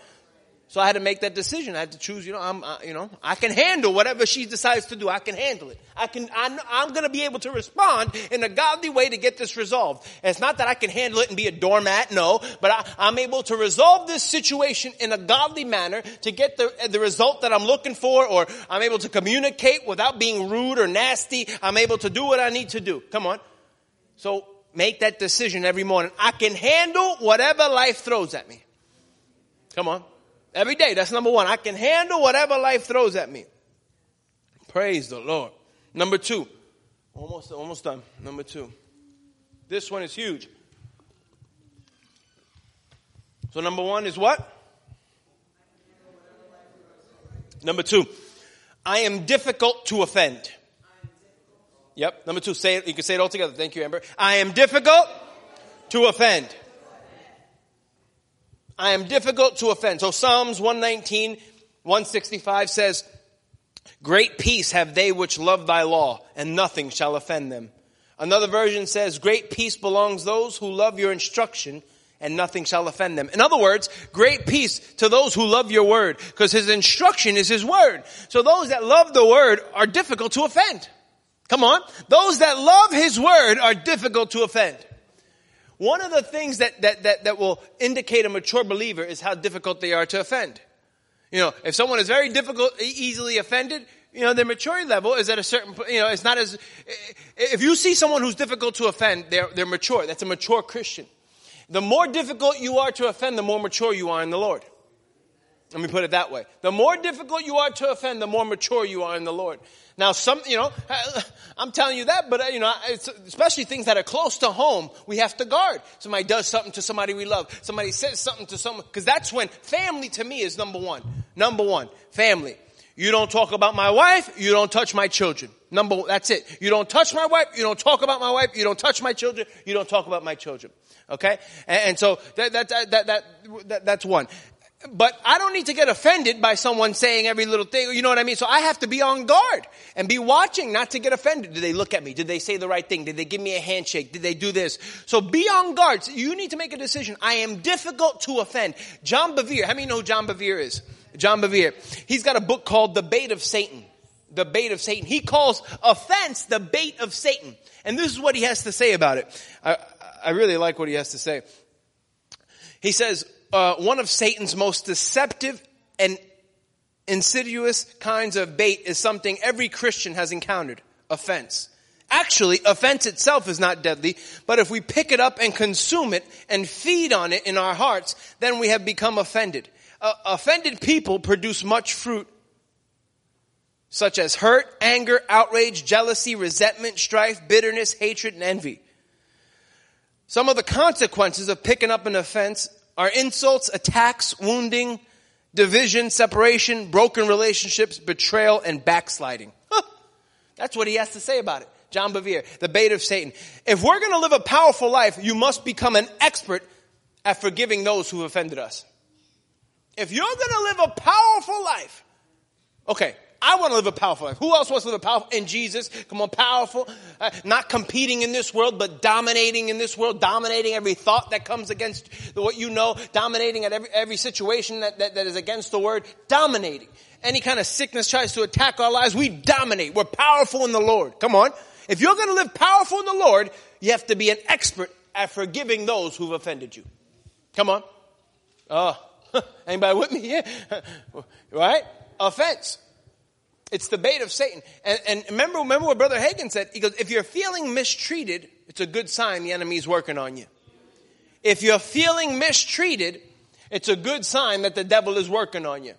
So I had to make that decision. I had to choose, you know, I'm, uh, you know, I can handle whatever she decides to do. I can handle it. I can, I'm, I'm going to be able to respond in a godly way to get this resolved. And it's not that I can handle it and be a doormat, no, but I, I'm able to resolve this situation in a godly manner to get the, the result that I'm looking for, or I'm able to communicate without being rude or nasty. I'm able to do what I need to do. Come on. So make that decision every morning. I can handle whatever life throws at me. Come on. Every day. That's number one. I can handle whatever life throws at me. Praise the Lord. Number two. Almost, almost done. Number two. This one is huge. So number one is what? Number two. I am difficult to offend. Yep. Number two. Say it. You can say it all together. Thank you, Amber. I am difficult to offend. I am difficult to offend. So Psalms 119, 165 says, Great peace have they which love thy law, and nothing shall offend them. Another version says, Great peace belongs those who love your instruction, and nothing shall offend them. In other words, great peace to those who love your word, because his instruction is his word. So those that love the word are difficult to offend. Come on. Those that love his word are difficult to offend. One of the things that, that, that, that will indicate a mature believer is how difficult they are to offend. You know, if someone is very difficult, easily offended, you know, their maturity level is at a certain, you know, it's not as, if you see someone who's difficult to offend, they're, they're mature. That's a mature Christian. The more difficult you are to offend, the more mature you are in the Lord. Let me put it that way. The more difficult you are to offend, the more mature you are in the Lord. Now, some, you know, I'm telling you that, but uh, you know, especially things that are close to home, we have to guard. Somebody does something to somebody we love. Somebody says something to someone, because that's when family to me is number one. Number one, family. You don't talk about my wife, you don't touch my children. Number, that's it. You don't touch my wife, you don't talk about my wife, you don't touch my children, you don't talk about my children. Okay? And, and so that, that, that, that, that, that's one but I don't need to get offended by someone saying every little thing. You know what I mean? So I have to be on guard and be watching not to get offended. Did they look at me? Did they say the right thing? Did they give me a handshake? Did they do this? So be on guard. So you need to make a decision. I am difficult to offend. John Bevere. How many know John Bevere is? John Bevere. He's got a book called The Bait of Satan. The Bait of Satan. He calls offense the bait of Satan. And this is what he has to say about it. I, I really like what he has to say. He says, uh, one of Satan's most deceptive and insidious kinds of bait is something every Christian has encountered. Offense. Actually, offense itself is not deadly, but if we pick it up and consume it and feed on it in our hearts, then we have become offended. Uh, offended people produce much fruit, such as hurt, anger, outrage, jealousy, resentment, strife, bitterness, hatred, and envy. Some of the consequences of picking up an offense are insults, attacks, wounding, division, separation, broken relationships, betrayal, and backsliding. Huh. That's what he has to say about it. John Bevere, the bait of Satan. If we're going to live a powerful life, you must become an expert at forgiving those who offended us. If you're going to live a powerful life, okay, I want to live a powerful life. Who else wants to live a powerful in Jesus? Come on, powerful, uh, not competing in this world, but dominating in this world, dominating every thought that comes against what you know, dominating at every, every situation that, that, that is against the word, dominating. Any kind of sickness tries to attack our lives, we dominate. We're powerful in the Lord. Come on. If you're going to live powerful in the Lord, you have to be an expert at forgiving those who've offended you. Come on. Oh, anybody with me? Yeah. right? Offense. It's the bait of Satan. And, and remember, remember what Brother Hagin said? He goes, if you're feeling mistreated, it's a good sign the enemy's working on you. If you're feeling mistreated, it's a good sign that the devil is working on you.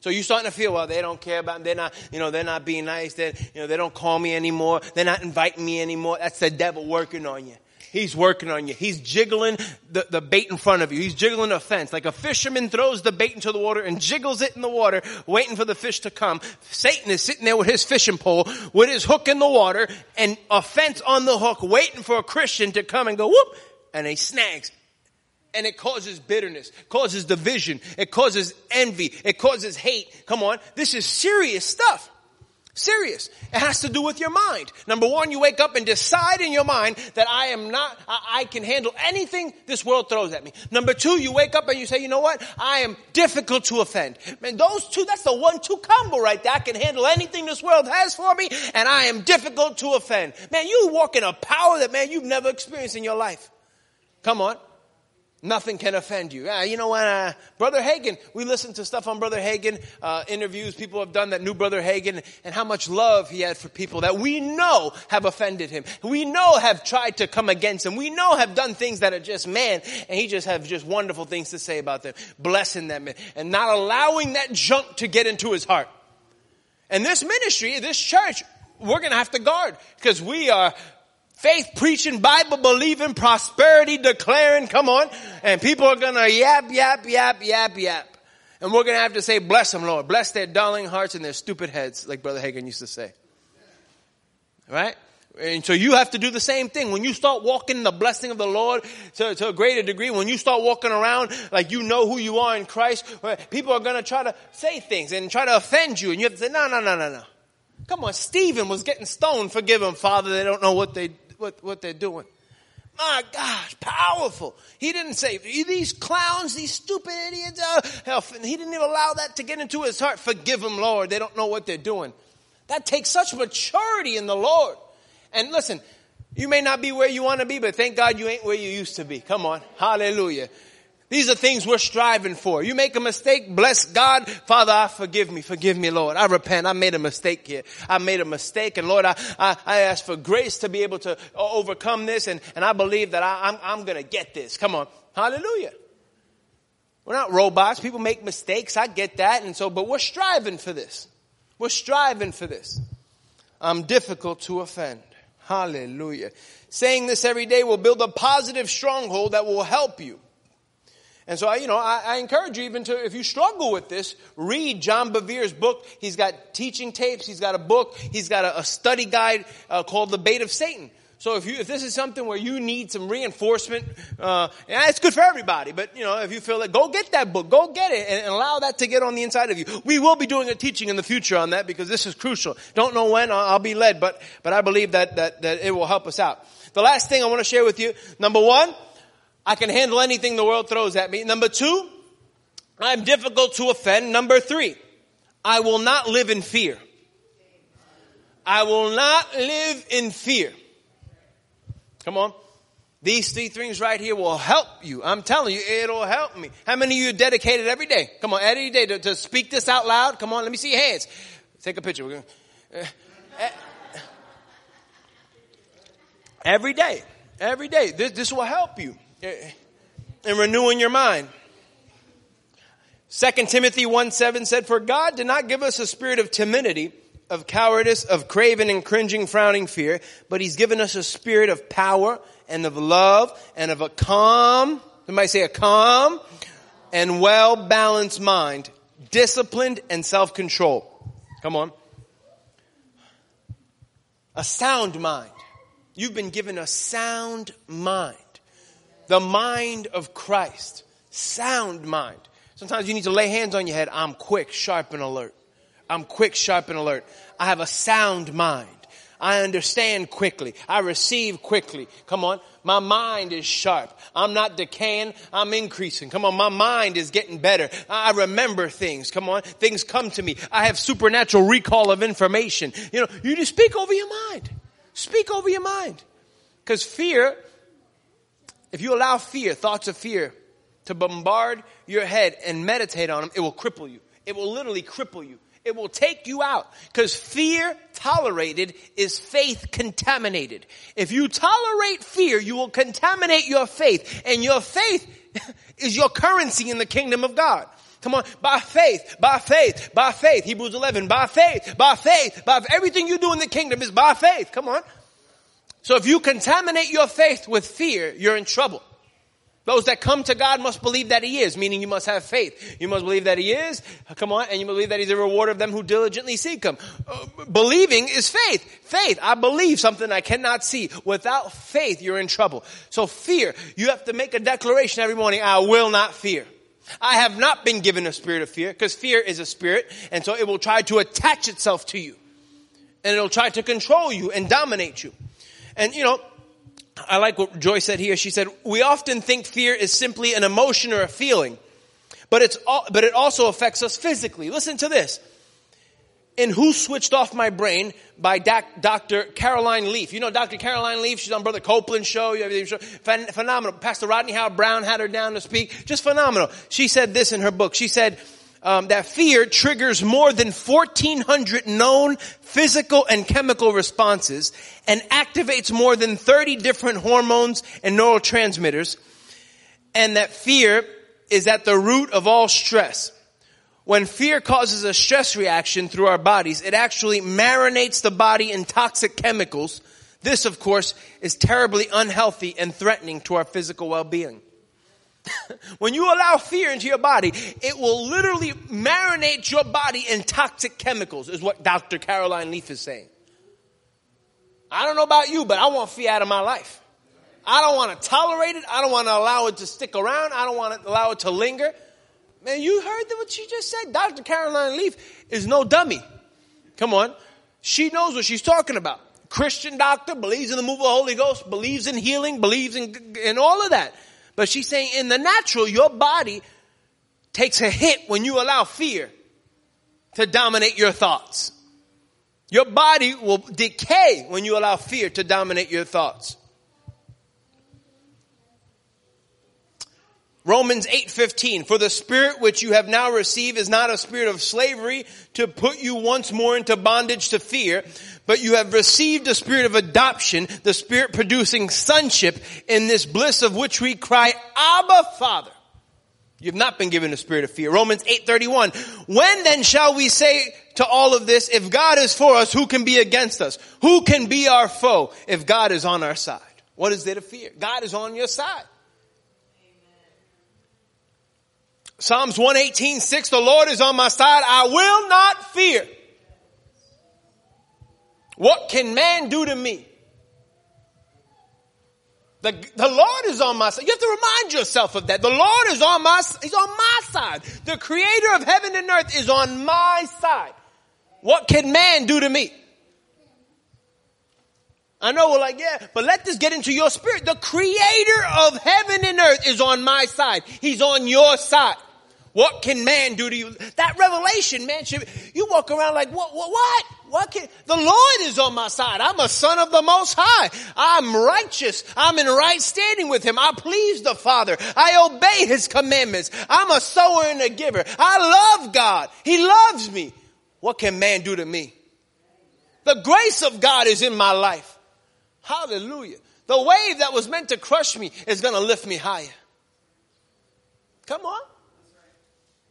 So you're starting to feel, well, they don't care about, me. they're not, you know, they're not being nice, they you know, they don't call me anymore, they're not inviting me anymore. That's the devil working on you. He's working on you. He's jiggling the, the bait in front of you. He's jiggling a fence. Like a fisherman throws the bait into the water and jiggles it in the water, waiting for the fish to come. Satan is sitting there with his fishing pole, with his hook in the water, and a fence on the hook, waiting for a Christian to come and go whoop, and he snags and it causes bitterness, causes division, it causes envy, it causes hate. Come on, this is serious stuff. Serious. It has to do with your mind. Number one, you wake up and decide in your mind that I am not, I, I, can handle anything this world throws at me. Number two, you wake up and you say, you know what? I am difficult to offend. Man, those two, that's the one-two combo right there. I can handle anything this world has for me and I am difficult to offend. Man, you walk in a power that, man, you've never experienced in your life. Come on. Nothing can offend you. Uh, you know what, uh, Brother Hagin, we listen to stuff on Brother Hagin, uh, interviews people have done that knew Brother Hagin and how much love he had for people that we know have offended him. We know have tried to come against him. We know have done things that are just man and he just have just wonderful things to say about them, blessing them and not allowing that junk to get into his heart. And this ministry, this church, we're gonna have to guard because we are faith preaching, Bible believing, prosperity declaring, come on. And people are gonna yap, yap, yap, yap, yap. And we're gonna have to say, bless them, Lord. Bless their darling hearts and their stupid heads, like Brother Hagin used to say. Right? And so you have to do the same thing. When you start walking in the blessing of the Lord to, to a greater degree, when you start walking around like you know who you are in Christ, people are gonna try to say things and try to offend you. And you have to say, no, no, no, no, no. Come on, Stephen was getting stoned. Forgive him, Father. They don't know what they what, what they're doing. My gosh, powerful. He didn't say, these clowns, these stupid idiots, uh, he didn't even allow that to get into his heart. Forgive them, Lord. They don't know what they're doing. That takes such maturity in the Lord. And listen, you may not be where you want to be, but thank God you ain't where you used to be. Come on. Hallelujah. These are things we're striving for. You make a mistake, bless God. Father, I forgive me. Forgive me, Lord. I repent. I made a mistake here. I made a mistake. And Lord, I, I, I ask for grace to be able to uh, overcome this. And, and I believe that I, I'm, I'm going to get this. Come on. Hallelujah. We're not robots. People make mistakes. I get that. And so, but we're striving for this. We're striving for this. I'm difficult to offend. Hallelujah. Saying this every day will build a positive stronghold that will help you. And so, I, you know, I, I, encourage you even to, if you struggle with this, read John Bevere's book. He's got teaching tapes. He's got a book. He's got a, a study guide uh, called The Bait of Satan. So if you, if this is something where you need some reinforcement, uh, it's good for everybody, but you know, if you feel it, go get that book, go get it, and, and allow that to get on the inside of you. We will be doing a teaching in the future on that because this is crucial. Don't know when I'll, I'll be led, but, but I believe that, that, that it will help us out. The last thing I want to share with you, number one, I can handle anything the world throws at me. Number two, I'm difficult to offend. Number three, I will not live in fear. I will not live in fear. Come on. These three things right here will help you. I'm telling you, it'll help me. How many of you are dedicated every day? Come on, every day to, to speak this out loud. Come on, let me see your hands. Take a picture. We're going uh, every day. Every day. This, this will help you and renewing your mind. 2 Timothy 1 7 said, For God did not give us a spirit of timidity, of cowardice, of craven and cringing, frowning fear, but He's given us a spirit of power and of love and of a calm, somebody say a calm and well balanced mind, disciplined and self control. Come on. A sound mind. You've been given a sound mind the mind of Christ. Sound mind. Sometimes you need to lay hands on your head. I'm quick, sharp, and alert. I'm quick, sharp, and alert. I have a sound mind. I understand quickly. I receive quickly. Come on. My mind is sharp. I'm not decaying. I'm increasing. Come on. My mind is getting better. I remember things. Come on. Things come to me. I have supernatural recall of information. You know, you just speak over your mind. Speak over your mind. Cause fear if you allow fear, thoughts of fear, to bombard your head and meditate on them, it will cripple you. It will literally cripple you. It will take you out. Because fear tolerated is faith contaminated. If you tolerate fear, you will contaminate your faith. And your faith is your currency in the kingdom of God. Come on, by faith, by faith, by faith. Hebrews 11, by faith, by faith, by everything you do in the kingdom is by faith. Come on. So if you contaminate your faith with fear, you're in trouble. Those that come to God must believe that He is, meaning you must have faith. You must believe that He is, come on, and you believe that He's a rewarder of them who diligently seek Him. Uh, believing is faith. Faith, I believe something I cannot see. Without faith, you're in trouble. So fear, you have to make a declaration every morning, I will not fear. I have not been given a spirit of fear, because fear is a spirit, and so it will try to attach itself to you. And it'll try to control you and dominate you. And you know, I like what Joy said here. She said, we often think fear is simply an emotion or a feeling, but it's, all, but it also affects us physically. Listen to this. In Who Switched Off My Brain by Dr. Caroline Leaf. You know Dr. Caroline Leaf? She's on Brother Copeland's show. Phenomenal. Pastor Rodney Howard-Browne had her down to speak. Just phenomenal. She said this in her book. She said, um, that fear triggers more than 1400 known physical and chemical responses and activates more than 30 different hormones and neurotransmitters and that fear is at the root of all stress. When fear causes a stress reaction through our bodies, it actually marinates the body in toxic chemicals. This, of course, is terribly unhealthy and threatening to our physical well-being. when you allow fear into your body, it will literally marinate your body in toxic chemicals, is what Dr. Caroline Leaf is saying. I don't know about you, but I want fear out of my life. I don't want to tolerate it. I don't want to allow it to stick around. I don't want to allow it to linger. Man, you heard what she just said. Dr. Caroline Leaf is no dummy. Come on. She knows what she's talking about. Christian doctor, believes in the move of the Holy Ghost, believes in healing, believes in, in all of that. But she's saying in the natural, your body takes a hit when you allow fear to dominate your thoughts. Your body will decay when you allow fear to dominate your thoughts. Romans 8:15 For the spirit which you have now received is not a spirit of slavery to put you once more into bondage to fear, but you have received the spirit of adoption, the spirit producing sonship, in this bliss of which we cry, Abba, Father. You've not been given a spirit of fear. Romans 8:31. When then shall we say to all of this, if God is for us, who can be against us? Who can be our foe if God is on our side? What is there to fear? God is on your side. Psalms 118, 6, the Lord is on my side. I will not fear. What can man do to me? The, the Lord is on my side. You have to remind yourself of that. The Lord is on my, He's on my side. The creator of heaven and earth is on my side. What can man do to me? I know we're like, yeah, but let this get into your spirit. The creator of heaven and earth is on my side. He's on your side. What can man do to you? That revelation, man, should, you walk around like, what, what, what? What can, the Lord is on my side. I'm a son of the most high. I'm righteous. I'm in right standing with him. I please the Father. I obey his commandments. I'm a sower and a giver. I love God. He loves me. What can man do to me? The grace of God is in my life. Hallelujah. The wave that was meant to crush me is going to lift me higher. Come on.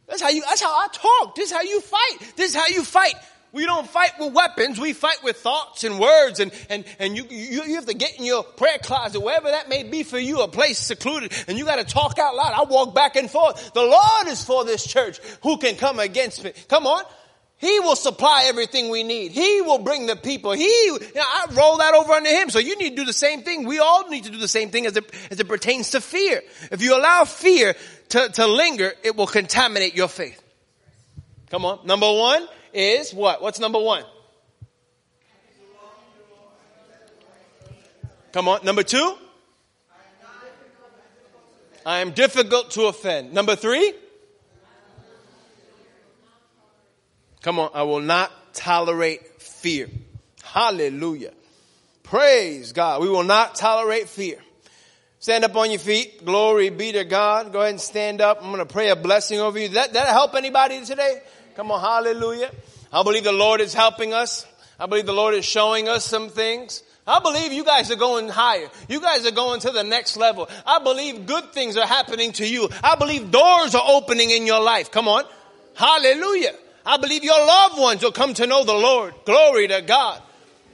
That's how you, that's how I talk. This is how you fight. This is how you fight. We don't fight with weapons. We fight with thoughts and words and, and, and you, you, you have to get in your prayer closet, wherever that may be for you, a place secluded, and you gotta talk out loud. I walk back and forth. The Lord is for this church. Who can come against me? Come on. He will supply everything we need. He will bring the people. He, you know, I roll that over under him. So you need to do the same thing. We all need to do the same thing as it, as it pertains to fear. If you allow fear to, to linger, it will contaminate your faith. Come on. Number one is what? What's number one? Come on. Number two? I am difficult to offend. Number three? Come on. I will not tolerate fear. Hallelujah. Praise God. We will not tolerate fear. Stand up on your feet. Glory be to God. Go ahead and stand up. I'm going to pray a blessing over you. That, that help anybody today? Come on. Hallelujah. I believe the Lord is helping us. I believe the Lord is showing us some things. I believe you guys are going higher. You guys are going to the next level. I believe good things are happening to you. I believe doors are opening in your life. Come on. Hallelujah. I believe your loved ones will come to know the Lord. Glory to God.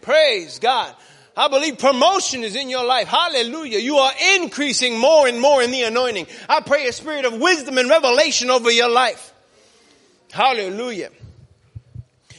Praise God. I believe promotion is in your life. Hallelujah. You are increasing more and more in the anointing. I pray a spirit of wisdom and revelation over your life. Hallelujah.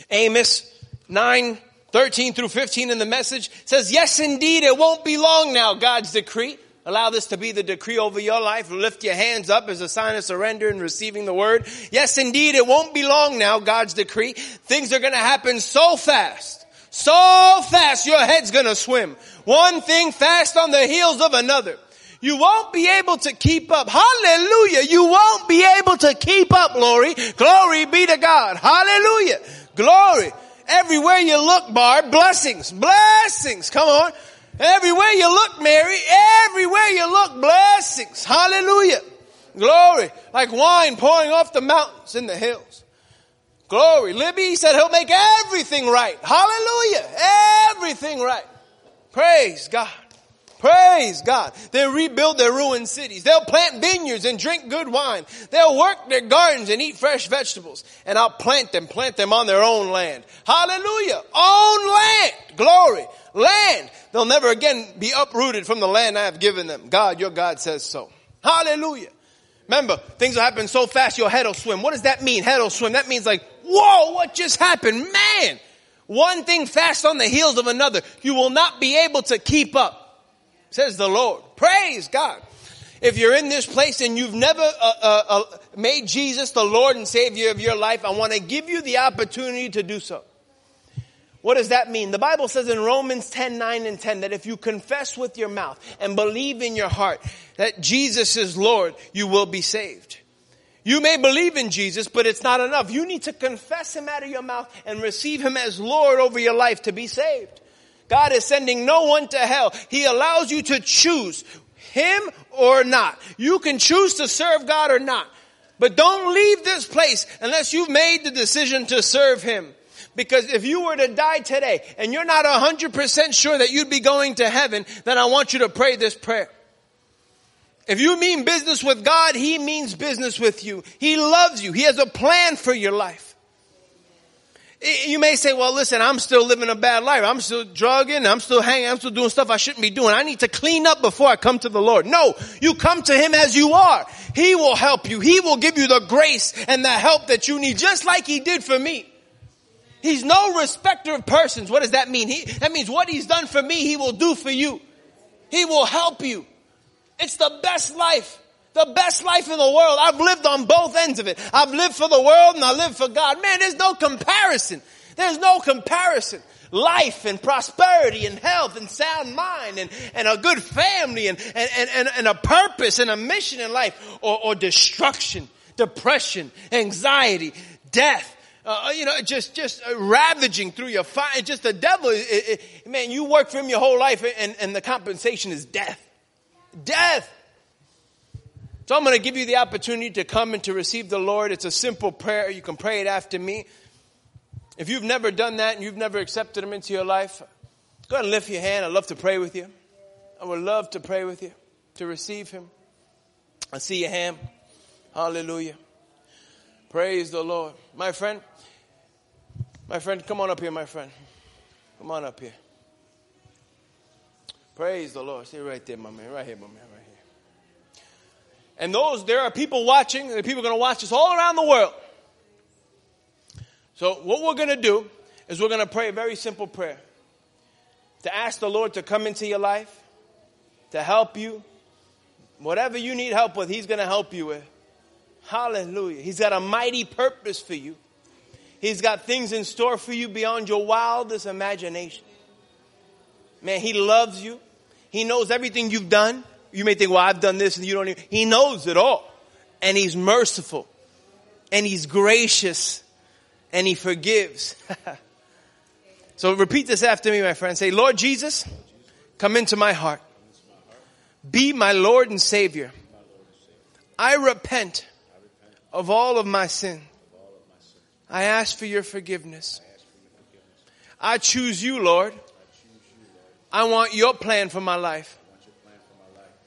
Amos 9, 13 through 15 in the message says, yes, indeed, it won't be long now, God's decree. Allow this to be the decree over your life. Lift your hands up as a sign of surrender and receiving the word. Yes, indeed, it won't be long now, God's decree. Things are gonna happen so fast. So fast, your head's gonna swim. One thing fast on the heels of another. You won't be able to keep up. Hallelujah. You won't be able to keep up, glory. Glory be to God. Hallelujah. Glory. Everywhere you look, Barb, blessings, blessings. Come on. Everywhere you look, Mary, everywhere you look, blessings. Hallelujah. Glory. Like wine pouring off the mountains and the hills. Glory. Libby said he'll make everything right. Hallelujah. Everything right. Praise God. Praise God. They'll rebuild their ruined cities. They'll plant vineyards and drink good wine. They'll work their gardens and eat fresh vegetables. And I'll plant them, plant them on their own land. Hallelujah. Own land. Glory. Land. They'll never again be uprooted from the land I have given them. God, your God says so. Hallelujah. Remember, things will happen so fast your head will swim. What does that mean? Head will swim. That means like, whoa, what just happened? Man! One thing fast on the heels of another. You will not be able to keep up says the Lord. Praise God. If you're in this place and you've never uh, uh, uh, made Jesus the Lord and Savior of your life, I want to give you the opportunity to do so. What does that mean? The Bible says in Romans 10, 9 and 10 that if you confess with your mouth and believe in your heart that Jesus is Lord, you will be saved. You may believe in Jesus, but it's not enough. You need to confess Him out of your mouth and receive Him as Lord over your life to be saved. God is sending no one to hell. He allows you to choose Him or not. You can choose to serve God or not. But don't leave this place unless you've made the decision to serve Him. Because if you were to die today and you're not 100% sure that you'd be going to heaven, then I want you to pray this prayer. If you mean business with God, He means business with you. He loves you. He has a plan for your life. You may say, well, listen, I'm still living a bad life. I'm still drugging. I'm still hanging. I'm still doing stuff I shouldn't be doing. I need to clean up before I come to the Lord. No, you come to Him as you are. He will help you. He will give you the grace and the help that you need, just like He did for me. He's no respecter of persons. What does that mean? He, that means what He's done for me, He will do for you. He will help you. It's the best life the best life in the world. I've lived on both ends of it. I've lived for the world and I live for God. Man, there's no comparison. There's no comparison. Life and prosperity and health and sound mind and, and a good family and, and, and, and a purpose and a mission in life or, or destruction, depression, anxiety, death. Uh, you know, just just uh, ravaging through your fire. Just the devil. It, it, man, you work for him your whole life, and, and the compensation is death. Death. So I'm going to give you the opportunity to come and to receive the Lord. It's a simple prayer. You can pray it after me. If you've never done that and you've never accepted Him into your life, go ahead and lift your hand. I'd love to pray with you. I would love to pray with you, to receive Him. I see your hand. Hallelujah. Praise the Lord. My friend, my friend, come on up here, my friend. Come on up here. Praise the Lord. Stay right there, my man. Right here, my man. Right here. and those, there are people watching, there are people going to watch us all around the world. So what we're going to do is we're going to pray a very simple prayer. To ask the Lord to come into your life, to help you. Whatever you need help with, He's going to help you with. Hallelujah. He's got a mighty purpose for you. He's got things in store for you beyond your wildest imagination. Man, He loves you. He knows everything you've done. You may think, well, I've done this and you don't even, he knows it all. And he's merciful. And he's gracious. And he forgives. so repeat this after me, my friend. Say, Lord Jesus, come into my heart. Be my Lord and Savior. I repent of all of my sin. I ask for your forgiveness. I choose you, Lord. I want your plan for my life.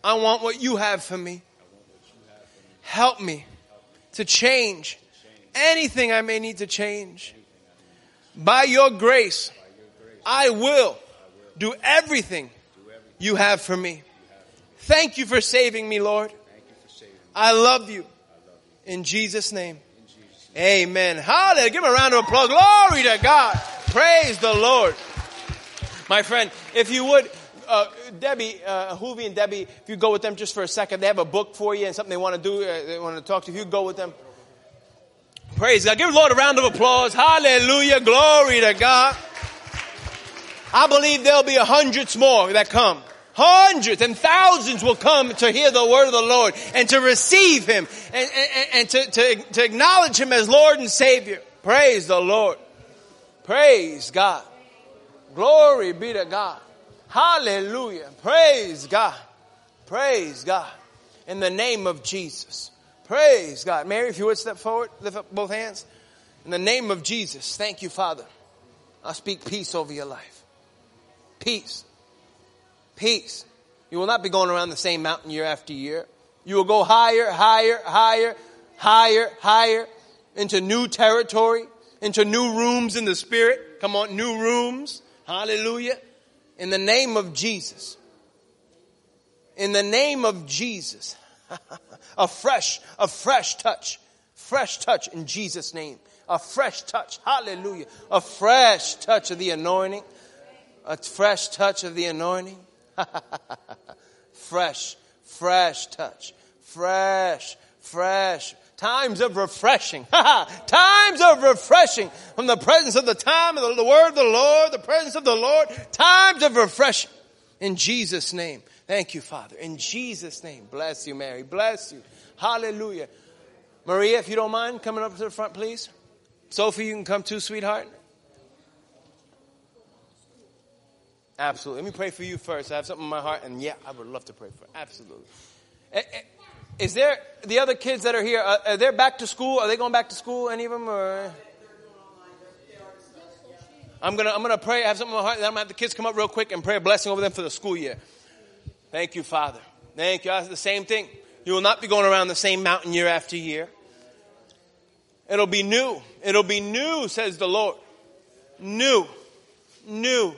I want what you have for me. Help me to change anything I may need to change. By your grace, I will do everything you have for me. Thank you for saving me, Lord. I love you. In Jesus' name. Amen. Hallelujah. Give him a round of applause. Glory to God. Praise the Lord. My friend, if you would, uh, Debbie, uh, Hoovie and Debbie, if you go with them just for a second, they have a book for you and something they want to do, uh, they want to talk to you go with them, praise God. Give the Lord a round of applause. Hallelujah. Glory to God. I believe there'll be hundreds more that come. Hundreds and thousands will come to hear the word of the Lord and to receive Him and, and, and to, to, to acknowledge Him as Lord and Savior. Praise the Lord. Praise God. Glory be to God. Hallelujah. Praise God. Praise God. In the name of Jesus. Praise God. Mary, if you would step forward, lift up both hands. In the name of Jesus, thank you, Father. I speak peace over your life. Peace. Peace. You will not be going around the same mountain year after year. You will go higher, higher, higher, higher, higher into new territory, into new rooms in the spirit. Come on, new rooms. Hallelujah. In the name of Jesus. In the name of Jesus. a fresh, a fresh touch. Fresh touch in Jesus' name. A fresh touch. Hallelujah. A fresh touch of the anointing. A fresh touch of the anointing. fresh, fresh touch. Fresh, fresh. Times of refreshing. Times of refreshing from the presence of the time of the, word of the Lord, the presence of the Lord. Times of refreshing. In Jesus' name. Thank you, Father. In Jesus' name. Bless you, Mary. Bless you. Hallelujah. Maria, if you don't mind coming up to the front, please. Sophie, you can come too, sweetheart. Absolutely. Let me pray for you first. I have something in my heart, and yeah, I would love to pray for. Absolutely. Eh, eh, Is there the other kids that are here? Uh, are they back to school? Are they going back to school? Any of them? Or I'm gonna I'm gonna pray. I have something in my heart. I'm gonna have the kids come up real quick and pray a blessing over them for the school year. Thank you, Father. Thank you. That's the same thing. You will not be going around the same mountain year after year. It'll be new. It'll be new, says the Lord. New. New.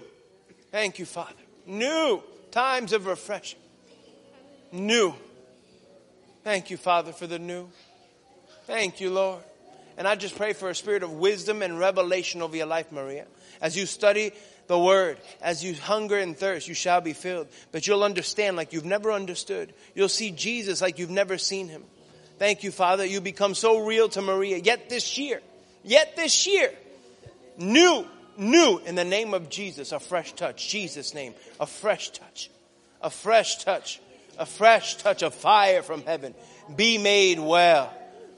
Thank you, Father. New times of refreshing. New. Thank you, Father, for the new. Thank you, Lord. And I just pray for a spirit of wisdom and revelation over your life, Maria. As you study the word, as you hunger and thirst, you shall be filled. But you'll understand like you've never understood. You'll see Jesus like you've never seen him. Thank you, Father. You become so real to Maria. Yet this year, yet this year, new new in the name of Jesus. A fresh touch. Jesus' name. A fresh touch. A fresh touch. A fresh touch of fire from heaven. Be made well.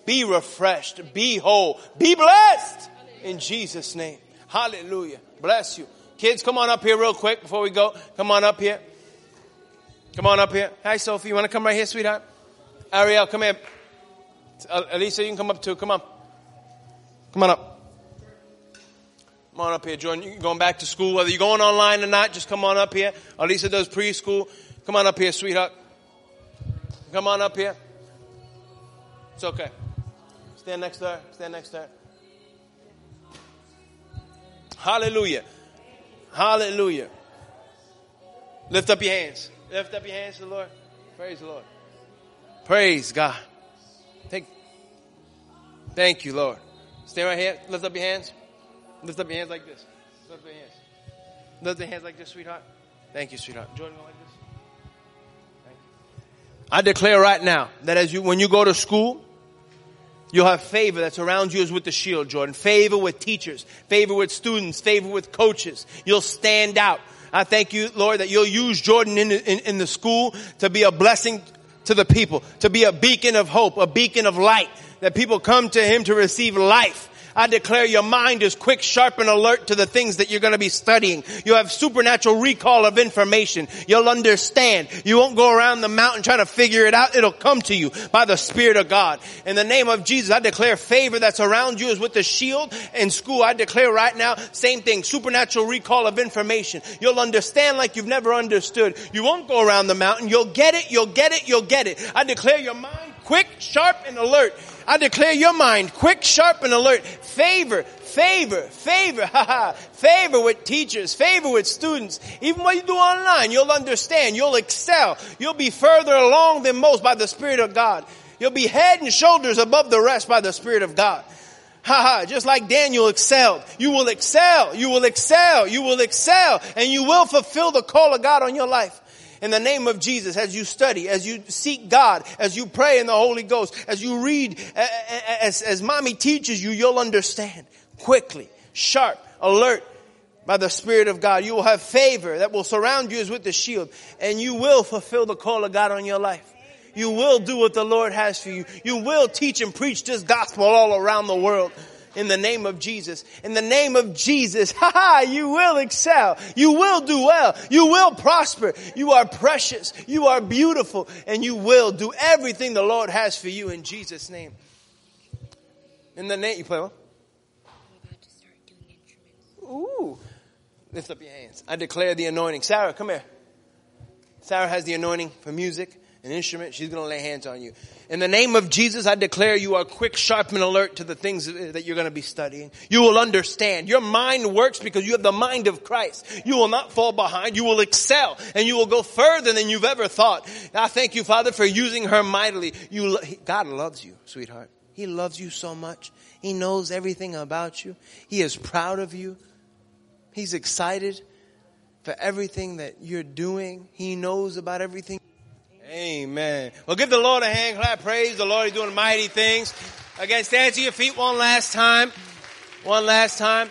Be refreshed. Be whole. Be blessed in Jesus' name. Hallelujah. Bless you. Kids, come on up here real quick before we go. Come on up here. Come on up here. Hi, Sophie. You want to come right here, sweetheart? Ariel, come here. Elisa, you can come up too. Come on. Come on up. Come on up here, Jordan. You're going back to school, whether you're going online or not, just come on up here. Alisa does preschool. Come on up here, sweetheart. Come on up here. It's okay. Stand next to her. Stand next to her. Hallelujah. Hallelujah. Lift up your hands. Lift up your hands to the Lord. Praise the Lord. Praise God. Thank, thank you, Lord. Stay right here. Lift up your hands. Lift up your hands like this. Lift up your hands. Lift your hands like this, sweetheart. Thank you, sweetheart. Jordan, go like this. I declare right now that as you, when you go to school, You'll have favor that's around you as with the shield, Jordan. Favor with teachers, favor with students, favor with coaches. You'll stand out. I thank you, Lord, that you'll use Jordan in, in, in, the school to be a blessing to the people, to be a beacon of hope, a beacon of light, that people come to him to receive life. I declare your mind is quick, sharp, and alert to the things that you're going to be studying. You have supernatural recall of information. You'll understand. You won't go around the mountain trying to figure it out. It'll come to you by the Spirit of God. In the name of Jesus, I declare favor that's around you is with the shield. In school, I declare right now, same thing, supernatural recall of information. You'll understand like you've never understood. You won't go around the mountain. You'll get it, you'll get it, you'll get it. I declare your mind quick, sharp, and alert. I declare your mind quick, sharp, and alert. Favor, favor, favor, haha, favor with teachers, favor with students. Even what you do online, you'll understand, you'll excel, you'll be further along than most by the Spirit of God. You'll be head and shoulders above the rest by the Spirit of God. Ha ha, just like Daniel excelled. You will excel, you will excel, you will excel, and you will fulfill the call of God on your life. In the name of Jesus, as you study, as you seek God, as you pray in the Holy Ghost, as you read, as, as mommy teaches you, you'll understand quickly, sharp, alert, by the Spirit of God. You will have favor that will surround you as with the shield and you will fulfill the call of God on your life. You will do what the Lord has for you. You will teach and preach this gospel all around the world in the name of Jesus. In the name of Jesus, ha ha, you will excel. You will do well. You will prosper. You are precious. You are beautiful and you will do everything the Lord has for you in Jesus name. In the name, you play what? Ooh. Lift up your hands. I declare the anointing. Sarah, come here. Sarah has the anointing for music an instrument, she's going to lay hands on you. In the name of Jesus, I declare you are quick, sharp, and alert to the things that you're going to be studying. You will understand. Your mind works because you have the mind of Christ. You will not fall behind. You will excel and you will go further than you've ever thought. I thank you, Father, for using her mightily. You, God loves you, sweetheart. He loves you so much. He knows everything about you. He is proud of you. He's excited for everything that you're doing. He knows about everything. Amen. Well, give the Lord a hand clap. Praise the Lord. He's doing mighty things. Again, stand to your feet one last time. One last time.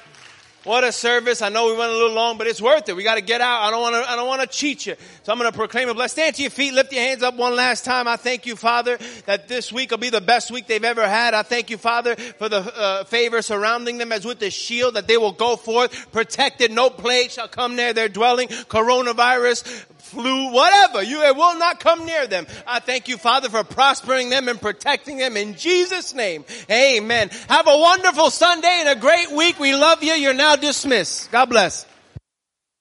What a service. I know we went a little long, but it's worth it. We got to get out. I don't want to, I don't want to cheat you. So I'm going to proclaim a blessing. Stand to your feet. Lift your hands up one last time. I thank you, Father, that this week will be the best week they've ever had. I thank you, Father, for the uh, favor surrounding them as with the shield that they will go forth protected. No plague shall come near their dwelling. Coronavirus, flu, whatever. You, it will not come near them. I thank you, Father, for prospering them and protecting them in Jesus' name. Amen. Have a wonderful Sunday and a great week. We love you. You're now dismissed. God bless.